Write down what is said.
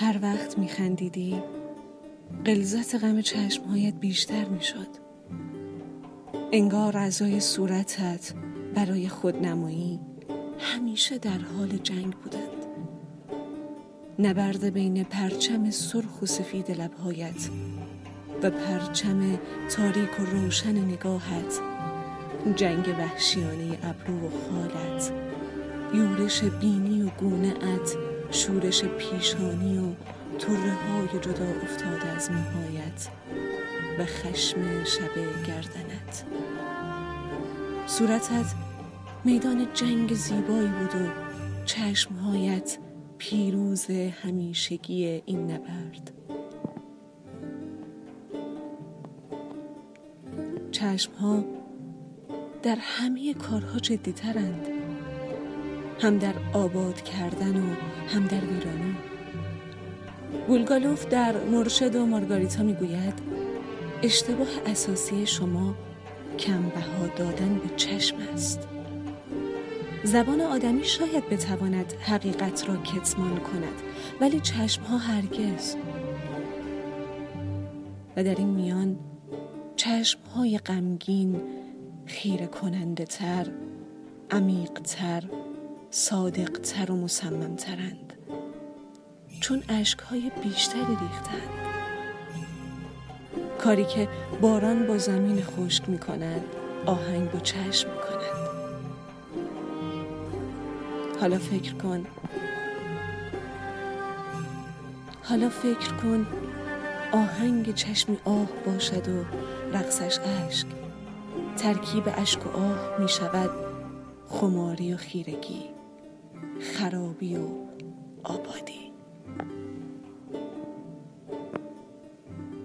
هر وقت میخندیدی قلزت غم چشمهایت بیشتر می‌شد. انگار اعضای صورتت برای خودنمایی همیشه در حال جنگ بودند. نبرد بین پرچم سرخ و سفید لبهایت و پرچم تاریک و روشن نگاهت جنگ وحشیانه ابرو و خالت یورش بینی و گونه ات شورش پیشانی و طره های جدا افتاده از موهایت و خشم شب گردنت. صورتت میدان جنگ زیبایی بود و چشمهایت پیروز همیشگی این نبرد. چشمها در همه کارها جدیترند هم در آباد کردن و هم در ویرانی بولگالوف در مرشد و مارگاریتا می‌گوید اشتباه اساسی شما کم بها دادن به چشم است. زبان آدمی شاید بتواند حقیقت را کتمان کند ولی چشم ها هرگز. و در این میان چشم های غمگین خیره کننده تر عمیق تر صادق تر و مصمم ترند چون عشق های بیشتری ریختند کاری که باران با زمین خشک می کند آهنگ با چشم می کند حالا فکر کن. حالا فکر کن. آهنگ چشمی آه باشد و رقصش اشک. ترکیب اشک و آه می شود خماری و خیرگی. خرابی و آبادی.